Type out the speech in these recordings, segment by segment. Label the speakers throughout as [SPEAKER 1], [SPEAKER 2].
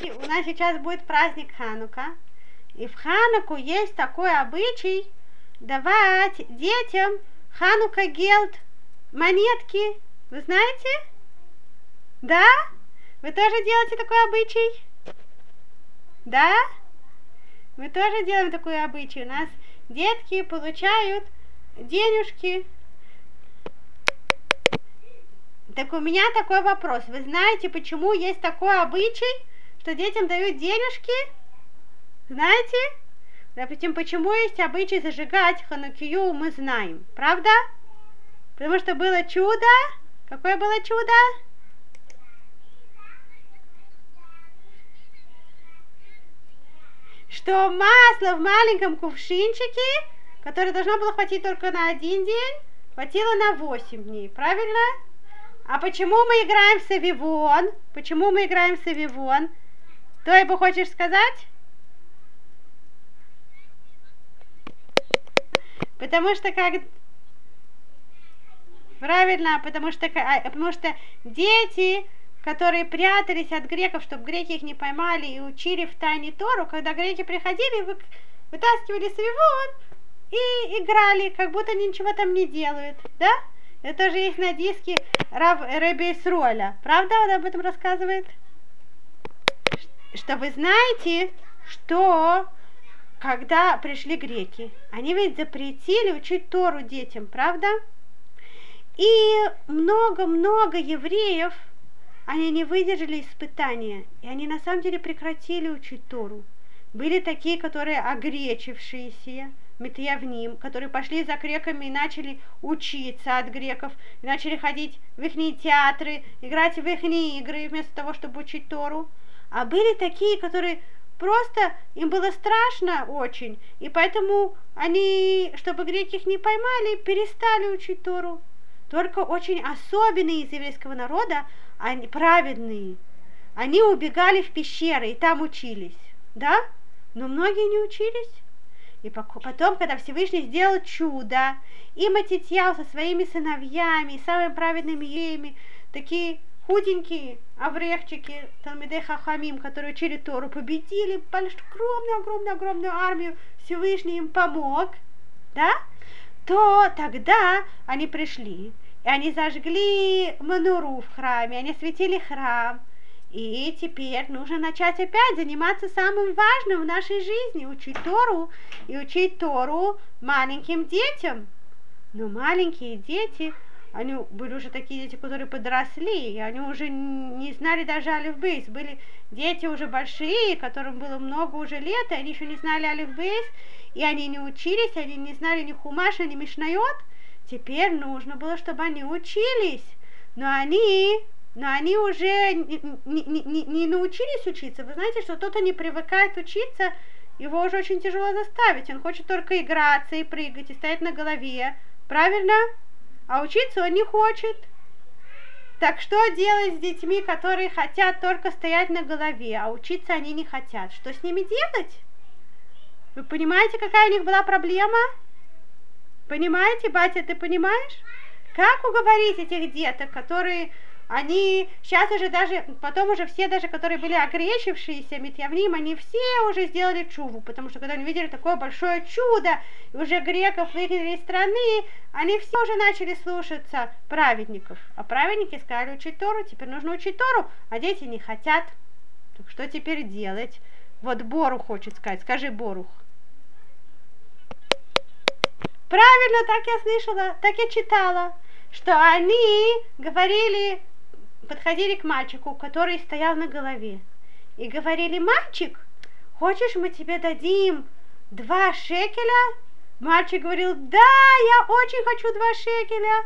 [SPEAKER 1] знаете, у нас сейчас будет праздник Ханука. И в Хануку есть такой обычай давать детям Ханука Гелд монетки. Вы знаете? Да? Вы тоже делаете такой обычай? Да? Мы тоже делаем такой обычай. У нас детки получают денежки. Так у меня такой вопрос. Вы знаете, почему есть такой обычай, что детям дают денежки? Знаете? Допустим, почему есть обычай зажигать ханукию, мы знаем. Правда? Потому что было чудо. Какое было чудо? Что масло в маленьком кувшинчике, которое должно было хватить только на один день, хватило на 8 дней. Правильно? А почему мы играем в Савивон? Почему мы играем в Савивон? Ты бы хочешь сказать? Потому что как... Правильно, потому что, а, потому что дети, которые прятались от греков, чтобы греки их не поймали и учили в тайне Тору, когда греки приходили, вы, вытаскивали свивон и играли, как будто ничего там не делают, да? Это же есть на диске Рэбби Роля. Правда он об этом рассказывает? Что вы знаете, что когда пришли греки, они ведь запретили учить Тору детям, правда? И много-много евреев, они не выдержали испытания, и они на самом деле прекратили учить Тору. Были такие, которые огречившиеся, Митьявним, которые пошли за греками и начали учиться от греков, и начали ходить в их театры, играть в их игры вместо того, чтобы учить Тору. А были такие, которые Просто им было страшно очень, и поэтому они, чтобы греки их не поймали, перестали учить Тору. Только очень особенные из еврейского народа, они праведные, они убегали в пещеры и там учились, да? Но многие не учились. И потом, когда Всевышний сделал чудо, и Матитьяу со своими сыновьями, и самыми праведными евреями, такие худенькие аврехчики, Талмидей Хахамим, которые учили Тору, победили огромную-огромную-огромную армию, Всевышний им помог, да, то тогда они пришли, и они зажгли мануру в храме, они осветили храм, и теперь нужно начать опять заниматься самым важным в нашей жизни, учить Тору, и учить Тору маленьким детям. Но маленькие дети – они были уже такие дети, которые подросли, и они уже не знали даже алифбейс. Были дети уже большие, которым было много уже лет, и они еще не знали алифбейс, и они не учились, они не знали ни хумаша, ни мишнает. Теперь нужно было, чтобы они учились. Но они, но они уже не, не, не, не научились учиться. Вы знаете, что кто-то не привыкает учиться, его уже очень тяжело заставить. Он хочет только играться и прыгать, и стоять на голове. Правильно? А учиться он не хочет. Так что делать с детьми, которые хотят только стоять на голове, а учиться они не хотят? Что с ними делать? Вы понимаете, какая у них была проблема? Понимаете, батя, ты понимаешь? Как уговорить этих деток, которые они сейчас уже даже, потом уже все даже, которые были огречившиеся Митьявним, они все уже сделали чуву, потому что когда они видели такое большое чудо, и уже греков выгнали из страны, они все уже начали слушаться праведников. А праведники сказали учить Тору, теперь нужно учить Тору, а дети не хотят. Так что теперь делать? Вот Борух хочет сказать, скажи Борух. Правильно, так я слышала, так я читала, что они говорили подходили к мальчику, который стоял на голове, и говорили, мальчик, хочешь мы тебе дадим два шекеля? Мальчик говорил, да, я очень хочу два шекеля.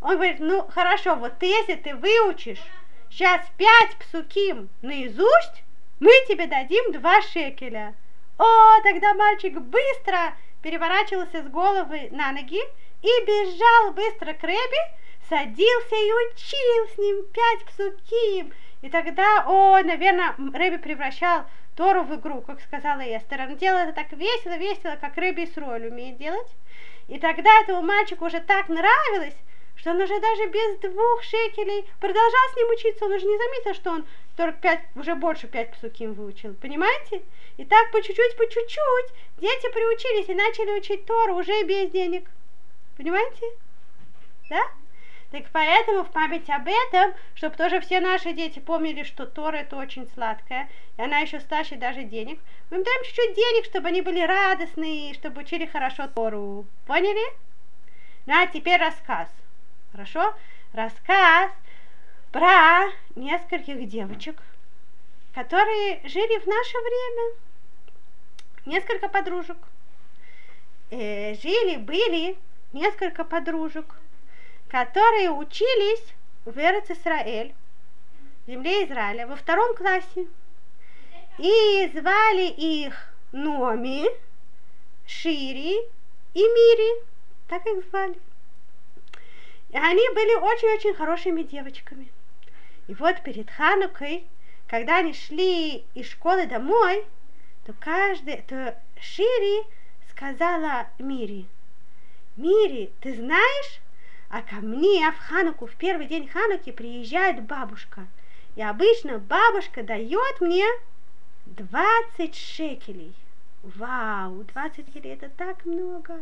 [SPEAKER 1] Он говорит, ну хорошо, вот если ты выучишь сейчас пять псуким наизусть, мы тебе дадим два шекеля. О, тогда мальчик быстро переворачивался с головы на ноги и бежал быстро к Рэби, садился и учил с ним пять псуким. И тогда, о, наверное, Рэби превращал Тору в игру, как сказала Эстер. Он делал это так весело-весело, как Рэби с Роль умеет делать. И тогда этому мальчику уже так нравилось, что он уже даже без двух шекелей продолжал с ним учиться, он уже не заметил, что он только пять, уже больше пять псуким выучил, понимаете? И так по чуть-чуть, по чуть-чуть дети приучились и начали учить Тору уже без денег. Понимаете? Да? Так поэтому в память об этом, чтобы тоже все наши дети помнили, что Тора это очень сладкая, и она еще старше даже денег, мы им даем чуть-чуть денег, чтобы они были радостные, чтобы учили хорошо Тору. Поняли? Ну а теперь рассказ. Хорошо? Рассказ про нескольких девочек, которые жили в наше время. Несколько подружек. Э, жили, были несколько подружек которые учились в Эрец Исраэль, в земле Израиля, во втором классе. И звали их Номи, Шири и Мири. Так их звали. И они были очень-очень хорошими девочками. И вот перед Ханукой, когда они шли из школы домой, то каждый, то Шири сказала Мири, Мири, ты знаешь, а ко мне в Хануку, в первый день Хануки приезжает бабушка. И обычно бабушка дает мне 20 шекелей. Вау, 20 шекелей это так много.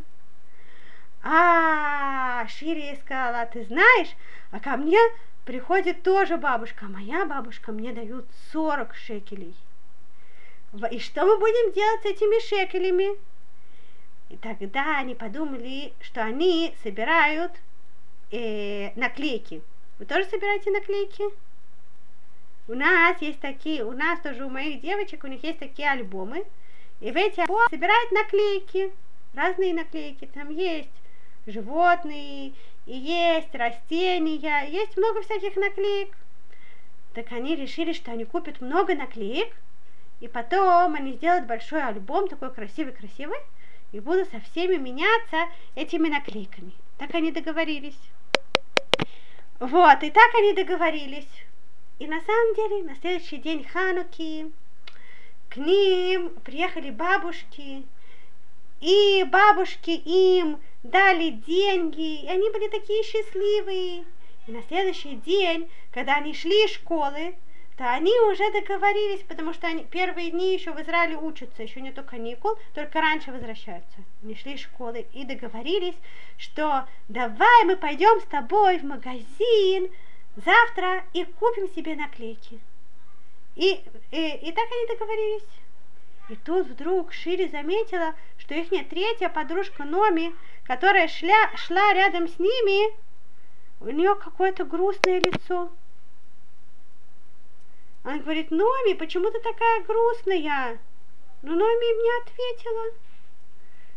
[SPEAKER 1] А, Шири сказала, ты знаешь, а ко мне приходит тоже бабушка, а моя бабушка мне дают 40 шекелей. И что мы будем делать с этими шекелями? И тогда они подумали, что они собирают э, наклейки. Вы тоже собираете наклейки? У нас есть такие, у нас тоже у моих девочек, у них есть такие альбомы. И в эти альбомы собирают наклейки, разные наклейки. Там есть животные, и есть растения, есть много всяких наклеек. Так они решили, что они купят много наклеек, и потом они сделают большой альбом, такой красивый-красивый, и будут со всеми меняться этими наклейками. Так они договорились. Вот, и так они договорились. И на самом деле, на следующий день Хануки к ним приехали бабушки, и бабушки им дали деньги, и они были такие счастливые. И на следующий день, когда они шли из школы, то они уже договорились, потому что они первые дни еще в Израиле учатся, еще нету каникул, только раньше возвращаются. Они шли школы и договорились, что давай мы пойдем с тобой в магазин завтра и купим себе наклейки. И, и, и так они договорились. И тут вдруг Шири заметила, что их третья подружка Номи, которая шля, шла рядом с ними, у нее какое-то грустное лицо. Она говорит, Номи, почему ты такая грустная? Но Номи им не ответила.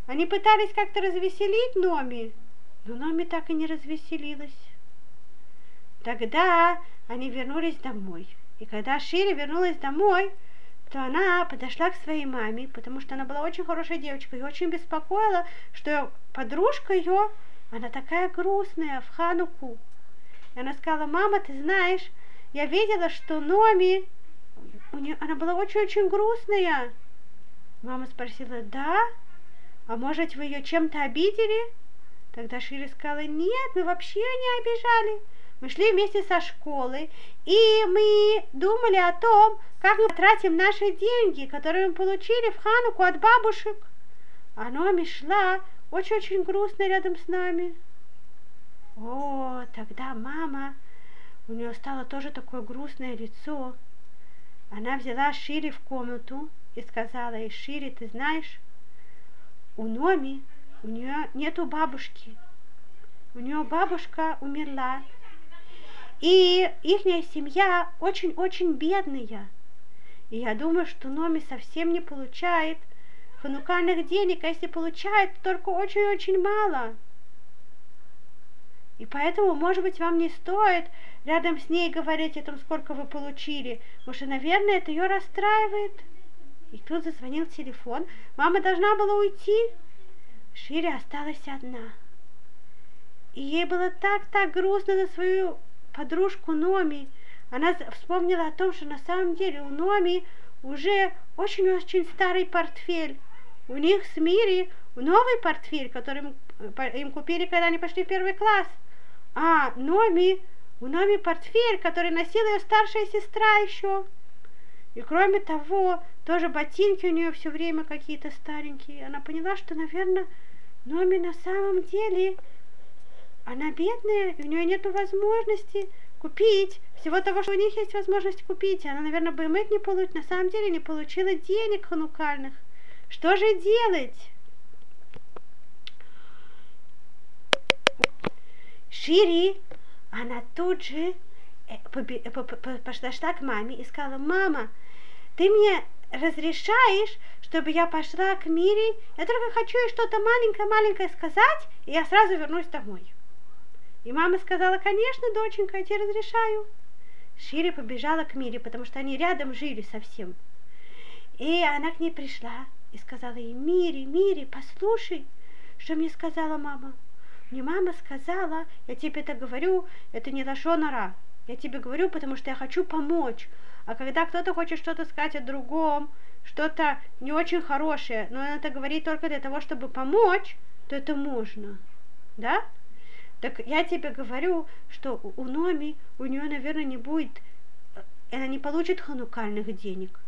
[SPEAKER 1] Они пытались как-то развеселить Номи, но Номи так и не развеселилась. Тогда они вернулись домой. И когда Шири вернулась домой, то она подошла к своей маме, потому что она была очень хорошая девочка и очень беспокоила, что подружка ее, она такая грустная в Хануку. И она сказала, мама, ты знаешь, я видела, что Номи, у нее, она была очень-очень грустная. Мама спросила, да? А может, вы ее чем-то обидели? Тогда Шири сказала, нет, мы вообще не обижали. Мы шли вместе со школы, и мы думали о том, как мы тратим наши деньги, которые мы получили в Хануку от бабушек. А Номи шла очень-очень грустно рядом с нами. О, тогда мама у нее стало тоже такое грустное лицо. Она взяла Шири в комнату и сказала ей, Шири, ты знаешь, у Номи, у нее нету бабушки. У нее бабушка умерла. И их семья очень-очень бедная. И я думаю, что Номи совсем не получает ханукальных денег, а если получает, то только очень-очень мало. И поэтому, может быть, вам не стоит рядом с ней говорить о том, сколько вы получили, потому что, наверное, это ее расстраивает. И тут зазвонил телефон. Мама должна была уйти. Шири осталась одна. И ей было так-так грустно за свою подружку Номи. Она вспомнила о том, что на самом деле у Номи уже очень-очень старый портфель. У них с Мири новый портфель, который им, купили, когда они пошли в первый класс – а Номи, у Номи портфель, который носила ее старшая сестра еще. И кроме того, тоже ботинки у нее все время какие-то старенькие. Она поняла, что, наверное, Номи на самом деле, она бедная, и у нее нет возможности купить всего того, что у них есть возможность купить. Она, наверное, бы БМЭК не получит, на самом деле не получила денег ханукальных. Что же делать? Шири, она тут же э, пошла к маме и сказала, мама, ты мне разрешаешь, чтобы я пошла к Мире? Я только хочу ей что-то маленькое-маленькое сказать, и я сразу вернусь домой. И мама сказала, конечно, доченька, я тебе разрешаю. Шири побежала к Мире, потому что они рядом жили совсем. И она к ней пришла и сказала ей, Мире, Мире, послушай, что мне сказала мама. Мне мама сказала, я тебе это говорю, это не лошонара. Я тебе говорю, потому что я хочу помочь. А когда кто-то хочет что-то сказать о другом, что-то не очень хорошее, но он это говорит только для того, чтобы помочь, то это можно. Да? Так я тебе говорю, что у Номи, у нее, наверное, не будет, э, она не получит ханукальных денег.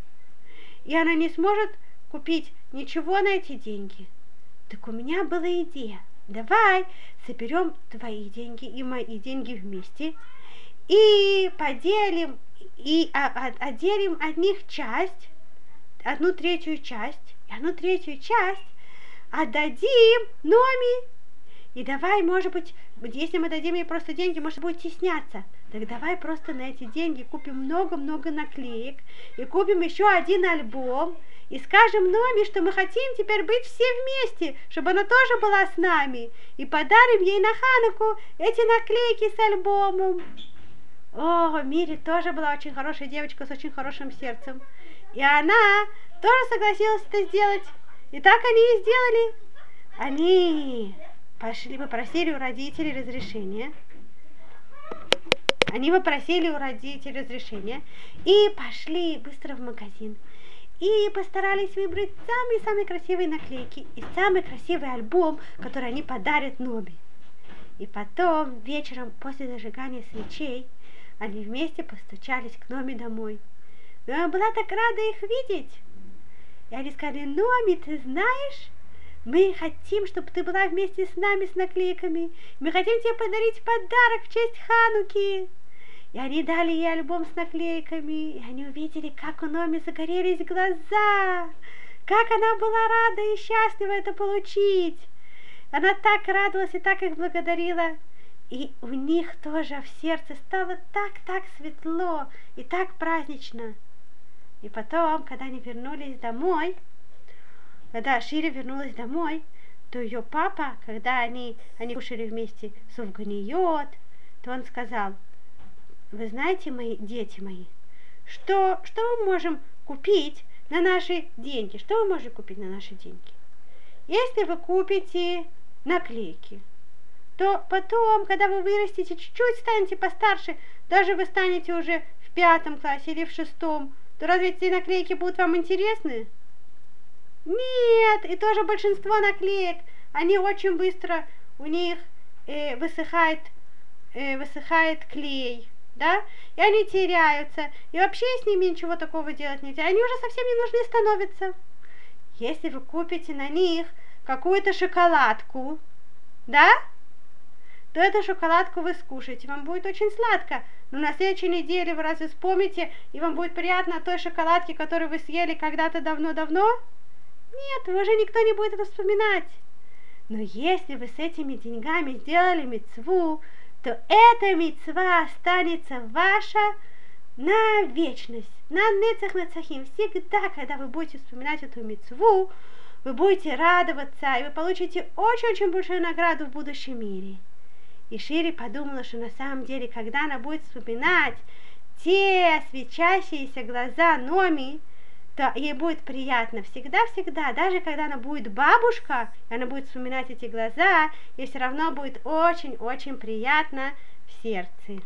[SPEAKER 1] И она не сможет купить ничего на эти деньги. Так у меня была идея. Давай соберем твои деньги и мои деньги вместе и поделим и отделим от них часть, одну третью часть, и одну третью часть отдадим Номи. И давай, может быть, если мы дадим ей просто деньги, может, будет стесняться. Так давай просто на эти деньги купим много-много наклеек и купим еще один альбом и скажем Номи, что мы хотим теперь быть все вместе, чтобы она тоже была с нами, и подарим ей на Хануку эти наклейки с альбомом. О, Мири тоже была очень хорошая девочка с очень хорошим сердцем. И она тоже согласилась это сделать. И так они и сделали. Они пошли, попросили у родителей разрешения. Они попросили у родителей разрешения и пошли быстро в магазин. И постарались выбрать самые-самые красивые наклейки и самый красивый альбом, который они подарят Ноби. И потом, вечером, после зажигания свечей, они вместе постучались к Номи домой. Но я была так рада их видеть. И они сказали, Номи, ты знаешь, мы хотим, чтобы ты была вместе с нами с наклейками. Мы хотим тебе подарить подарок в честь Хануки. И они дали ей альбом с наклейками, и они увидели, как у Номи загорелись глаза, как она была рада и счастлива это получить. Она так радовалась и так их благодарила. И у них тоже в сердце стало так-так светло и так празднично. И потом, когда они вернулись домой, когда Шири вернулась домой, то ее папа, когда они, они кушали вместе сувганиот, то он сказал, вы знаете, мои дети мои, что, что мы можем купить на наши деньги? Что вы можете купить на наши деньги? Если вы купите наклейки, то потом, когда вы вырастете, чуть-чуть станете постарше, даже вы станете уже в пятом классе или в шестом, то разве эти наклейки будут вам интересны? Нет, и тоже большинство наклеек, они очень быстро, у них э, высыхает, э, высыхает клей, да, и они теряются, и вообще с ними ничего такого делать нельзя, они уже совсем не нужны становятся. Если вы купите на них какую-то шоколадку, да, то эту шоколадку вы скушаете, вам будет очень сладко. Но на следующей неделе вы разве вспомните, и вам будет приятно той шоколадки, которую вы съели когда-то давно-давно? Нет, уже никто не будет это вспоминать. Но если вы с этими деньгами сделали мецву, то эта мецва останется ваша на вечность, на нецах нацахим. Всегда, когда вы будете вспоминать эту мецву, вы будете радоваться, и вы получите очень-очень большую награду в будущем мире. И Шири подумала, что на самом деле, когда она будет вспоминать те свечащиеся глаза Номи, то ей будет приятно всегда-всегда, даже когда она будет бабушка, она будет вспоминать эти глаза, ей все равно будет очень-очень приятно в сердце.